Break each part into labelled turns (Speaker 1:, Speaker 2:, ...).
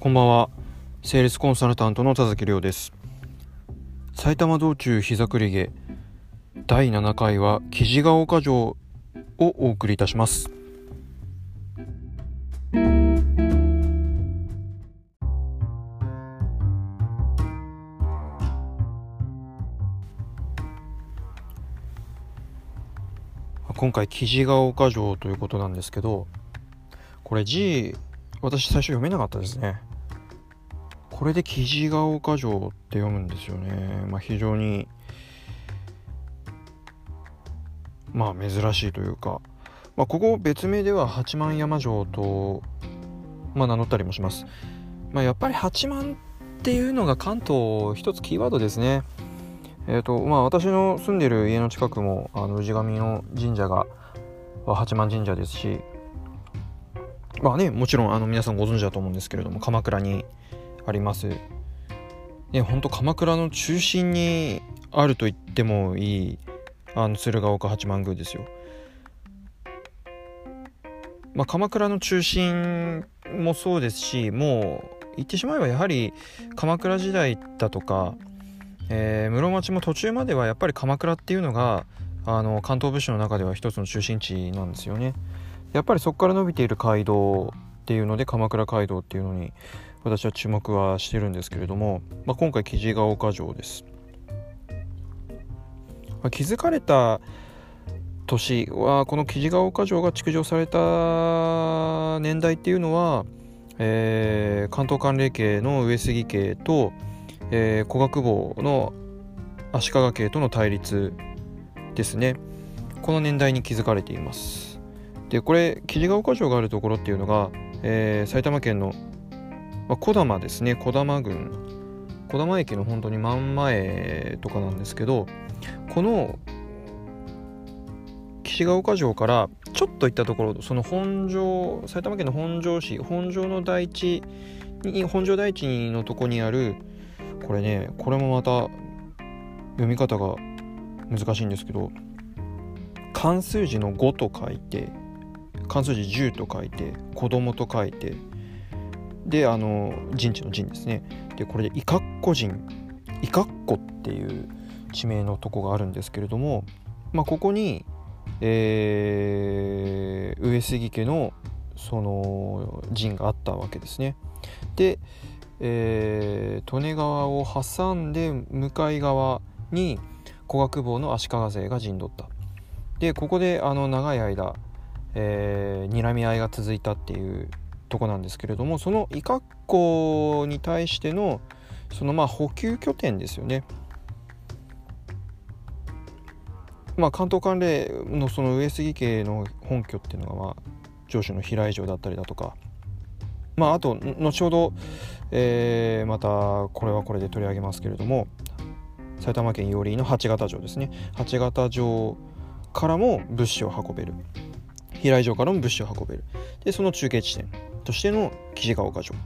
Speaker 1: こんばんは。セールスコンサルタントの田崎亮です。埼玉道中膝栗毛第7回は雉ヶ丘城をお送りいたします。今回雉ヶ丘城ということなんですけどこれ字私最初読めなかったですねこれで雉ヶ丘城って読むんですよね。まあ、非常にまあ珍しいというか、まあ、ここ別名では八幡山城と、まあ、名乗ったりもします。まあ、やっぱり八幡っていうのが関東一つキーワードですね。えーとまあ、私の住んでる家の近くもあの氏神の神社が八幡神社ですしまあねもちろんあの皆さんご存知だと思うんですけれども鎌倉にあります。ね、ほんと鎌倉の中心にあると言ってもいいあの鶴岡八幡宮ですよ。まあ、鎌倉の中心もそうですしもう言ってしまえばやはり鎌倉時代だとか、えー、室町も途中まではやっぱり鎌倉っていうのがあの関東武士の中では一つの中心地なんですよね。やっぱりそこから伸びている街道っていうので鎌倉街道っていうのに私は注目はしてるんですけれども、まあ、今回雉ヶ丘城です、まあ、築かれた年はこの雉ヶ丘城が築城された年代っていうのは、えー、関東管領家の上杉家と、えー、古学坊の足利家との対立ですね。この年代に築かれています。でこれ雉ヶ丘城があるところっていうのが、えー、埼玉県のまあ、小玉ですね。小玉郡。小玉駅の本当に真ん前とかなんですけどこの岸ヶ丘城からちょっと行ったところその本庄埼玉県の本庄市本庄の大地に本庄大地のとこにあるこれねこれもまた読み方が難しいんですけど漢数字の5と書いて漢数字10と書いて子供と書いてであの陣地の陣ですね。でこれでイカッコ陣イカッコっていう地名のとこがあるんですけれども、まあ、ここに、えー、上杉家のその陣があったわけですね。で、えー、利根川を挟んで向かい側に古学坊の足利勢が陣取った。でここであの長い間、えー、睨み合いが続いたっていうとこなんですけれどもその伊格好に対してのそのまあ補給拠点ですよね。まあ、関東関連のその上杉家の本拠っていうのが、まあ、上州の平井城だったりだとか、まあ、あと後ほど、えー、またこれはこれで取り上げますけれども埼玉県寄居の八形城ですね。八形城からも物資を運べる。平井城からも物資を運べるでその中継地点としての雉ヶ丘城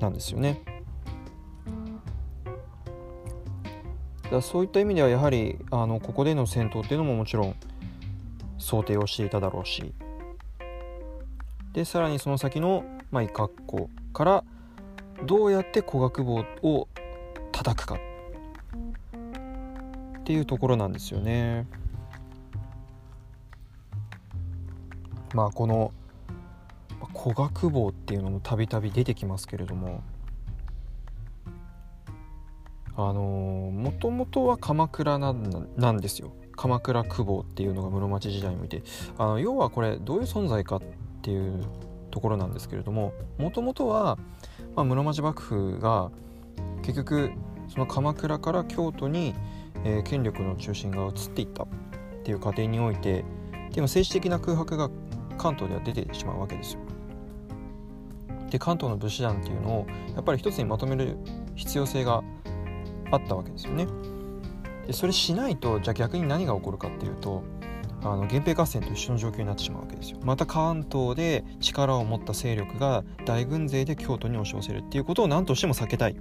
Speaker 1: なんですよね。だそういった意味ではやはりあのここでの戦闘っていうのももちろん想定をしていただろうしでさらにその先の、まあ、イカッコからどうやって古学坊を叩くかっていうところなんですよね。まあこの古学坊っていうのもたびたび出てきますけれどもあのもともとは鎌倉なんなんですよ。鎌倉久保っていうのが室町時代においてあの要はこれどういう存在かっていうところなんですけれどももともとは、まあ、室町幕府が結局その鎌倉から京都に、えー、権力の中心が移っていったっていう過程においてでも政治的な空白が関東では出てしまうわけですよ。で関東の武士団っていうのをやっぱり一つにまとめる必要性があったわけですよね。でそれしないとじゃあ逆に何が起こるかっていうとあの源平合戦と一緒の状況になってしまうわけですよ。また関東で力を持った勢力が大軍勢で京都に押し寄せるっていうことを何としても避けたい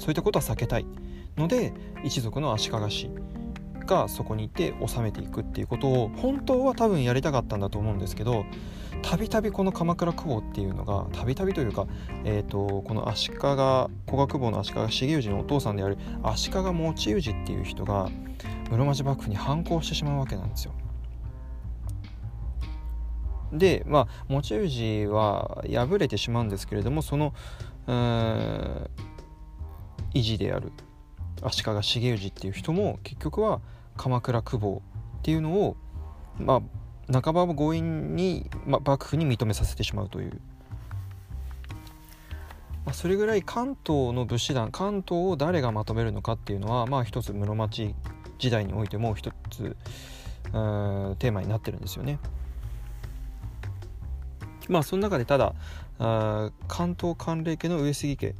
Speaker 1: そういったことは避けたいので一族の足利氏がそこにいて収めていくっていうことを本当は多分やりたかったんだと思うんですけどたびたびこの鎌倉久保っていうのがたびたびというか、えーと、この足利古賀久保の足利重氏のお父さんである足利持氏っていう人が室町幕府に反抗してしまうわけなんですよ。でまあ持氏は敗れてしまうんですけれどもその維持である足利重氏っていう人も結局は鎌倉久保っていうのをまあ半ば強引に、まあ、幕府に認めさせてしまうという、まあ、それぐらい関東の武士団関東を誰がまとめるのかっていうのはまあ一つ室町時代においても一つテーマになってるんですよね。まあその中でただ関東関連家の上杉家。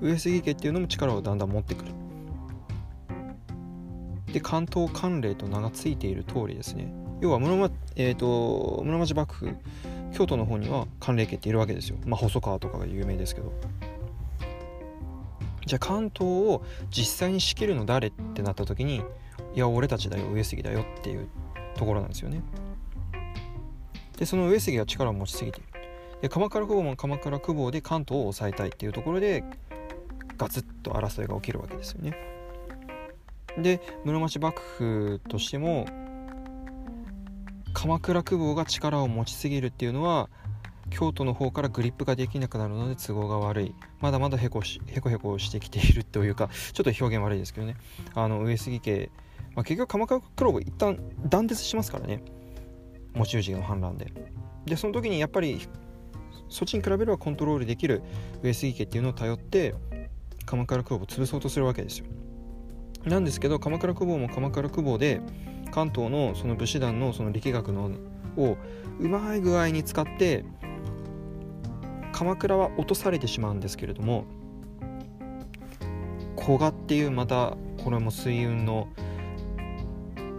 Speaker 1: 上杉家っていうのも力をだんだん持ってくる。で関東関連と名が付いている通りですね。要は室,、まえーと、室町幕府京都の方には関連家っているわけですよ。まあ細川とかが有名ですけど。じゃあ関東を実際に仕切るの誰ってなった時にいや俺たちだよ上杉だよっていうところなんですよね。でその上杉が力を持ちすぎている。で鎌倉久保も鎌倉久保で関東を抑えたいっていうところでガツッと争いが起きるわけですよね。で室町幕府としても鎌倉久保が力を持ちすぎるっていうのは京都の方からグリップができなくなるので都合が悪い。まだまだへこしへこへこしてきているというかちょっと表現悪いですけどね。あの上杉家、まあ、結局鎌倉久保一旦断絶しますからね。持ち氏の反乱で。でその時にやっぱりそっちに比べればコントロールできる上杉家っていうのを頼って鎌倉久保を潰そうとするわけですよ。なんですけど鎌倉久保も鎌倉久保で関東のその武士団のその力学のをうまい具合に使って鎌倉は落とされてしまうんですけれども古賀っていうまたこれも水運の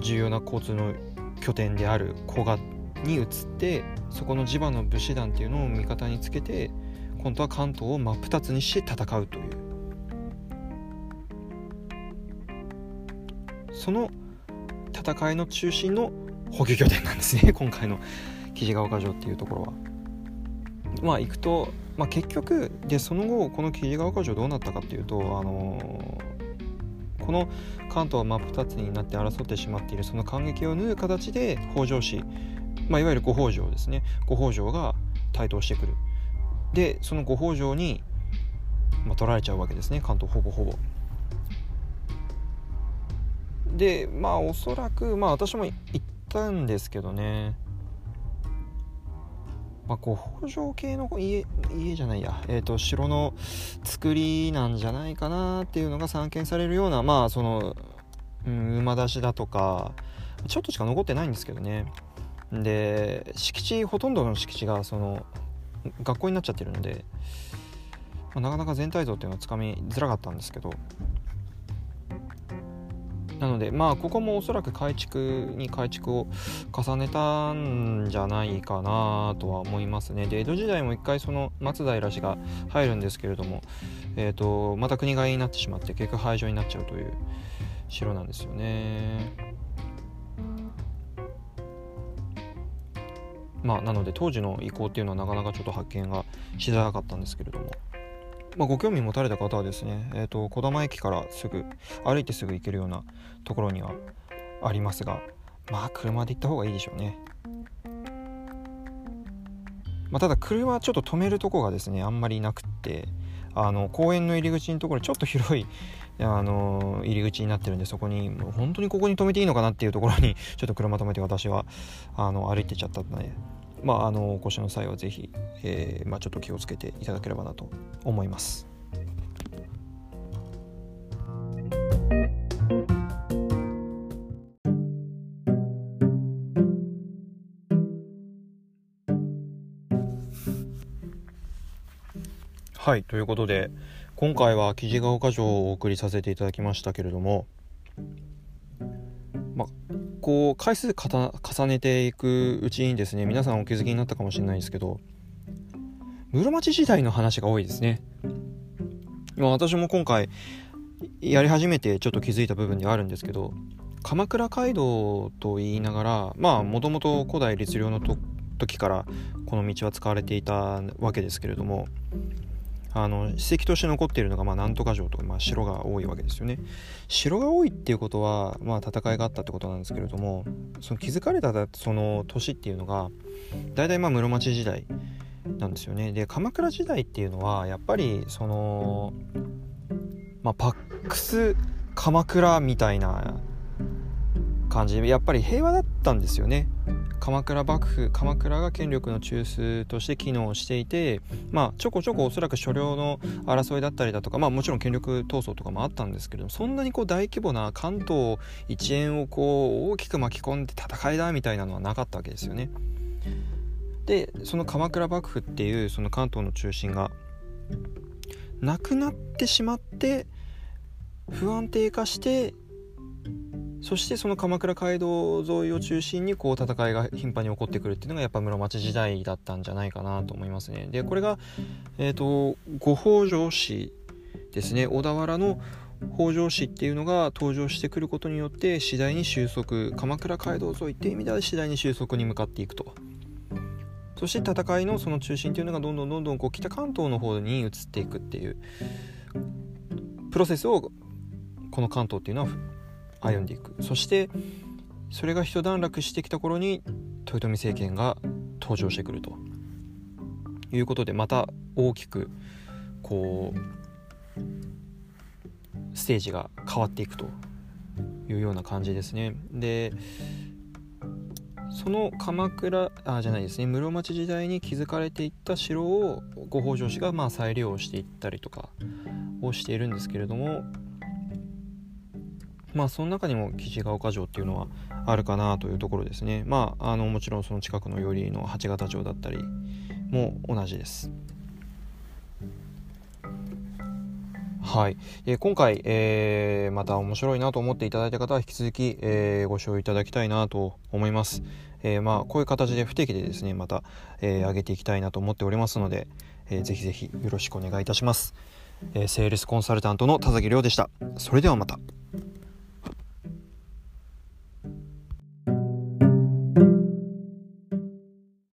Speaker 1: 重要な交通の拠点である古賀に移ってそこの地場の武士団っていうのを味方につけて今度は関東を真っ二つにして戦うという。その戦いの中心の補給拠点なんですね。今回の木ヶ丘城っていうところは。まあ行くと、まあ、結局でその後この木ヶ丘城どうなったかっていうとあのー、この関東は真っ二つになって争ってしまっているその感激を縫う形で北条氏まあ、いわゆる五北条ですね。五北条が台頭してくる。でその五北条に、まあ、取られちゃうわけですね。関東ほぼほぼ。でまあおそらくまあ私も行ったんですけどね。まあ、五北条系の家家じゃないや、えーと、城の作りなんじゃないかなっていうのが散見されるようなまあその、うん、馬出しだとかちょっとしか残ってないんですけどね。で敷地ほとんどの敷地がその学校になっちゃってるので、まあ、なかなか全体像っていうのはつかみづらかったんですけど。なのでまあここもおそらく改築に改築を重ねたんじゃないかなとは思いますねで江戸時代も一回その松平氏が入るんですけれども、えーと、また国替えになってしまって結局廃城になっちゃうという城なんですよね。まあ、なので当時の意向っていうのはなかなかちょっと発見がしづらかったんですけれども、まあ、ご興味持たれた方はですね、えーと、小玉駅からすぐ歩いてすぐ行けるようなところにはありますがまあ車で行った方がいいでしょうね。まあ、ただ車ちょっと止めるとこがですねあんまりなくってあの公園の入り口のところちょっと広い あの入り口になってるんでそこにもう本当にここに止めていいのかなっていうところにちょっと車止めて私はあの歩いてちゃったので、まあ、あのお越しの際は是非、えー、まあ、ちょっと気をつけていただければなと思います。はいということで今回は記事が丘城をお送りさせていただきましたけれどもこう回数重ねていくうちにですね皆さんお気づきになったかもしれないんですけど室町時代の話が多いですね。私も今回やり始めてちょっと気づいた部分ではあるんですけど鎌倉街道と言いながらまあもともと古代律令の時からこの道は使われていたわけですけれどもあの史跡として残っているのが、まあ、なんとか城とか、まあ、城が多いわけですよね。城が多いっていうことは、まあ、戦いがあったってことなんですけれどもその築かれたその都っていうのが大体まあ室町時代なんですよね。で鎌倉時代っていうのはやっぱりその、まあ、パックス鎌倉みたいな感じやっぱり平和だったんですよね。鎌倉幕府鎌倉が権力の中枢として機能していて、まあ、ちょこちょこおそらく所領の争いだったりだとか、まあ、もちろん権力闘争とかもあったんですけれどもそんなにこう大規模な関東一円をこう大きく巻き込んで戦いだみたいなのはなかったわけですよね。でその鎌倉幕府っていうその関東の中心がなくなってしまって不安定化してそしてその鎌倉街道沿いを中心にこう戦いが頻繁に起こってくるっていうのがやっぱ室町時代だったんじゃないかなと思いますね。でこれが、えーと、五北条氏ですね小田原の北条氏っていうのが登場してくることによって次第に収束鎌倉街道沿いっていう意味では次第に収束に向かっていくと。そして戦いのその中心っていうのがどんどんどんどんこう北関東の方に移っていくっていうプロセスをこの関東っていうのは歩んでいく。そしてそれが一段落してきた頃に豊臣政権が登場してくると。いうことでまた大きくこうステージが変わっていくというような感じですね。でその鎌倉あじゃないですね。室町時代に築かれていった城をご北条氏がまあ再利用していったりとかをしているんですけれどもまあその中にも岸ヶ丘城っていうのはあるかなというところですね。まああのもちろんその近くの寄りの八形城だったりも同じです。はい、えー、今回、えー、また面白いなと思っていただいた方は引き続き、えー、ご視聴いただきたいなと思います、えー、まあこういう形で不定期でですねまた、えー、上げていきたいなと思っておりますので、えー、ぜひぜひよろしくお願いいたします、えー、セールスコンサルタントの田崎亮でした。それではまた。